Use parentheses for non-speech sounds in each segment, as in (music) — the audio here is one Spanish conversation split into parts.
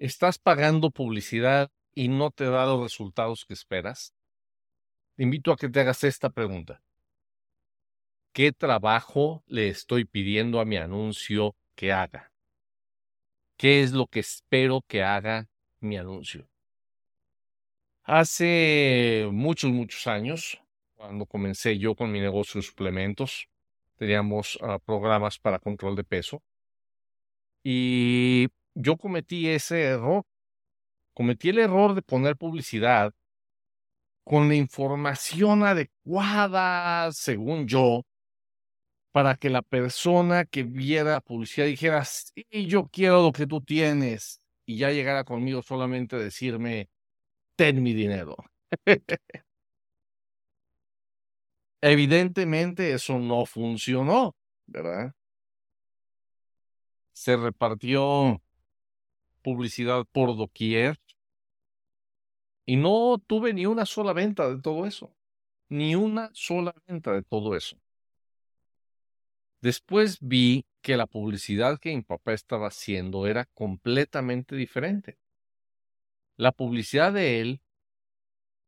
¿Estás pagando publicidad y no te da los resultados que esperas? Te invito a que te hagas esta pregunta. ¿Qué trabajo le estoy pidiendo a mi anuncio que haga? ¿Qué es lo que espero que haga mi anuncio? Hace muchos, muchos años, cuando comencé yo con mi negocio de suplementos, teníamos ah, programas para control de peso. Y yo cometí ese error. Cometí el error de poner publicidad con la información adecuada, según yo, para que la persona que viera la publicidad dijera, sí, yo quiero lo que tú tienes, y ya llegara conmigo solamente a decirme, ten mi dinero. (laughs) Evidentemente eso no funcionó, ¿verdad? Se repartió publicidad por doquier y no tuve ni una sola venta de todo eso. Ni una sola venta de todo eso. Después vi que la publicidad que mi papá estaba haciendo era completamente diferente. La publicidad de él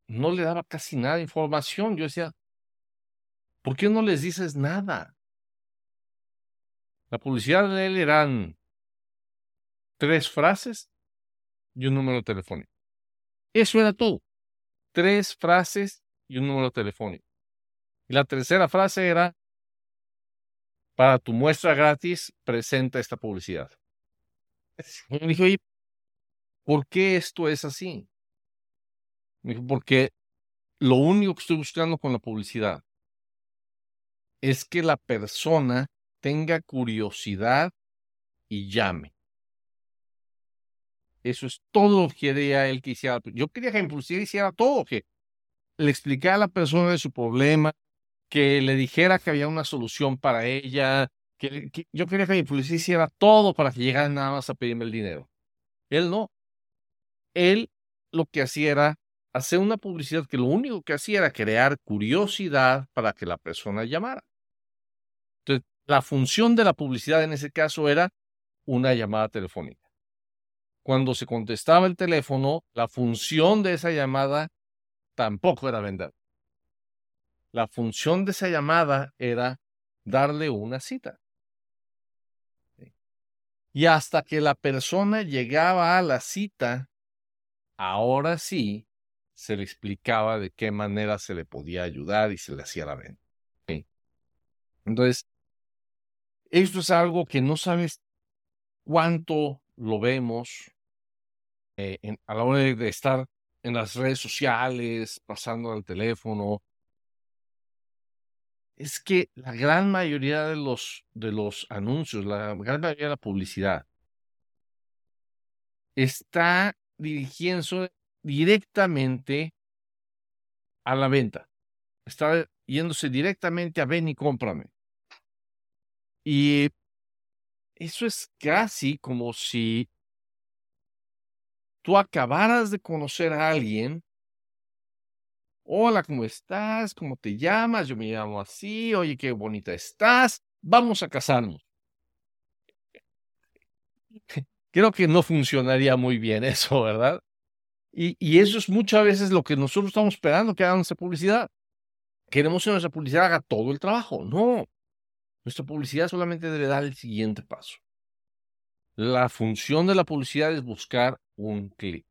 no le daba casi nada información. Yo decía, ¿por qué no les dices nada? La publicidad de él eran tres frases y un número telefónico. Eso era todo. Tres frases y un número telefónico. Y la tercera frase era, para tu muestra gratis, presenta esta publicidad. Y me dijo, ¿por qué esto es así? Me dijo, porque lo único que estoy buscando con la publicidad es que la persona tenga curiosidad y llame. Eso es todo lo que él que hiciera. Yo quería que Impulsiva hiciera todo, que le explicara a la persona de su problema, que le dijera que había una solución para ella, que, yo quería que Impulsiva hiciera todo para que llegara nada más a pedirme el dinero. Él no. Él lo que hacía era hacer una publicidad que lo único que hacía era crear curiosidad para que la persona llamara. Entonces, la función de la publicidad en ese caso era una llamada telefónica cuando se contestaba el teléfono, la función de esa llamada tampoco era vender. La función de esa llamada era darle una cita. Y hasta que la persona llegaba a la cita, ahora sí se le explicaba de qué manera se le podía ayudar y se le hacía la venta. Entonces, esto es algo que no sabes cuánto lo vemos, eh, a la hora de, estar en las redes sociales, pasando al teléfono, es que la gran mayoría de los, de los anuncios, la gran mayoría de la publicidad, está dirigiéndose directamente a la venta. Está yéndose directamente a ven y cómprame. Y eso es casi como si tú acabaras de conocer a alguien, hola, ¿cómo estás? ¿Cómo te llamas? Yo me llamo así, oye, qué bonita estás, vamos a casarnos. Creo que no funcionaría muy bien eso, ¿verdad? Y, eso es muchas veces lo que nosotros estamos esperando que hagan nuestra publicidad. Queremos que nuestra publicidad haga todo el trabajo. No. Nuestra publicidad solamente debe dar el siguiente paso. La función de la publicidad es buscar un clic.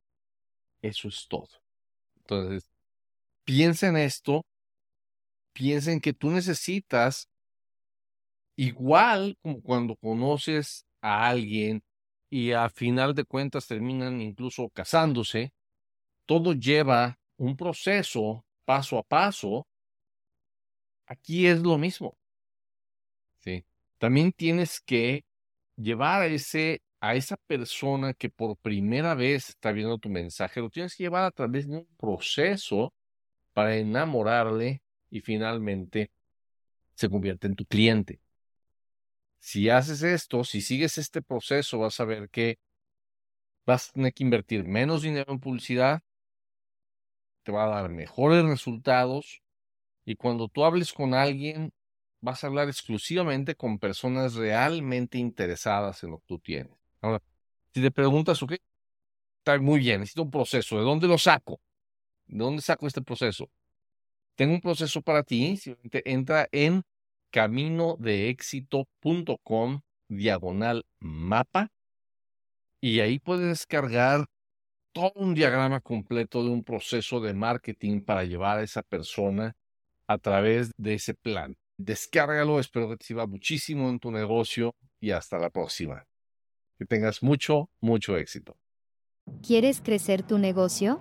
Eso es todo. Entonces, piensa en esto, piensa en que tú necesitas, igual como cuando conoces a alguien y a final de cuentas terminan incluso casándose, todo lleva un proceso paso a paso. Aquí es lo mismo. También tienes que llevar a, ese, a esa persona que por primera vez está viendo tu mensaje, lo tienes que llevar a través de un proceso para enamorarle y finalmente se convierte en tu cliente. Si haces esto, si sigues este proceso, vas a ver que vas a tener que invertir menos dinero en publicidad, te va a dar mejores resultados y cuando tú hables con alguien vas a hablar exclusivamente con personas realmente interesadas en lo que tú tienes. Ahora, si te preguntas, ok, Está muy bien, necesito un proceso. ¿De dónde lo saco? ¿De dónde saco este proceso? Tengo un proceso para ti. Entra en caminodeéxito.com diagonal mapa y ahí puedes descargar todo un diagrama completo de un proceso de marketing para llevar a esa persona a través de ese plan. Descárgalo, espero que te sirva muchísimo en tu negocio y hasta la próxima. Que tengas mucho, mucho éxito. ¿Quieres crecer tu negocio?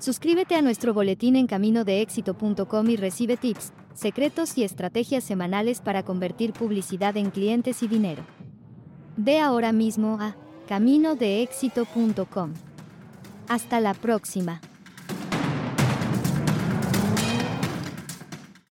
Suscríbete a nuestro boletín en caminodeéxito.com y recibe tips, secretos y estrategias semanales para convertir publicidad en clientes y dinero. Ve ahora mismo a caminodeéxito.com. Hasta la próxima.